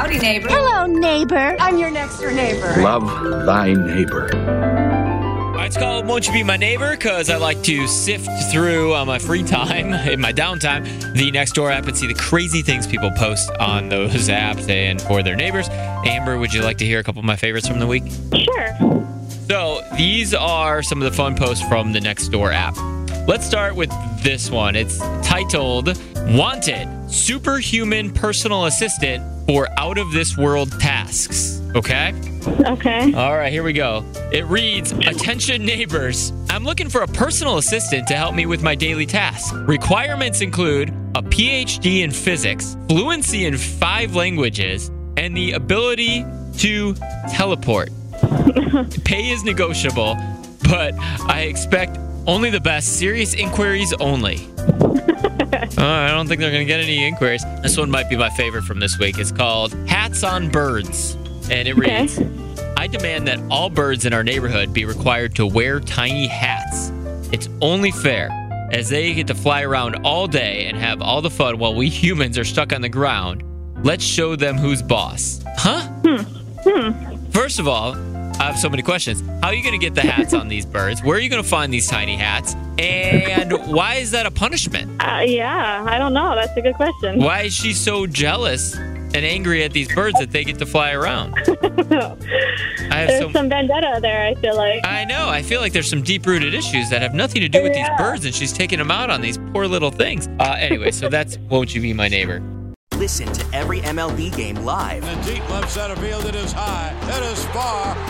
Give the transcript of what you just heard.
Howdy, neighbor. Hello, neighbor. I'm your next door neighbor. Love thy neighbor. Uh, it's called Won't You Be My Neighbor because I like to sift through on my free time, in my downtime, the Nextdoor app and see the crazy things people post on those apps and for their neighbors. Amber, would you like to hear a couple of my favorites from the week? Sure. So these are some of the fun posts from the Nextdoor app. Let's start with this one. It's titled Wanted Superhuman Personal Assistant for Out of This World Tasks. Okay? Okay. All right, here we go. It reads Attention neighbors. I'm looking for a personal assistant to help me with my daily tasks. Requirements include a PhD in physics, fluency in five languages, and the ability to teleport. Pay is negotiable, but I expect only the best. Serious inquiries only. Uh, I don't think they're going to get any inquiries. This one might be my favorite from this week. It's called Hats on Birds. And it Okay. reads I demand that all birds in our neighborhood be required to wear tiny hats. It's only fair, as they get to fly around all day and have all the fun while we humans are stuck on the ground. Let's show them who's boss. Huh? Hmm. Hmm. First of all, I have so many questions. How are you going to get the hats on these birds? Where are you going to find these tiny hats? And why is that a punishment? Uh, yeah, I don't know. That's a good question. Why is she so jealous and angry at these birds that they get to fly around? I have There's so some vendetta there, I feel like. I know. I feel like there's some deep rooted issues that have nothing to do with these birds, and she's taking them out on these poor little things. Uh, anyway, so that's Won't You Be My Neighbor? Listen to every MLB game live. In the deep left center field, it is high, it is far, it is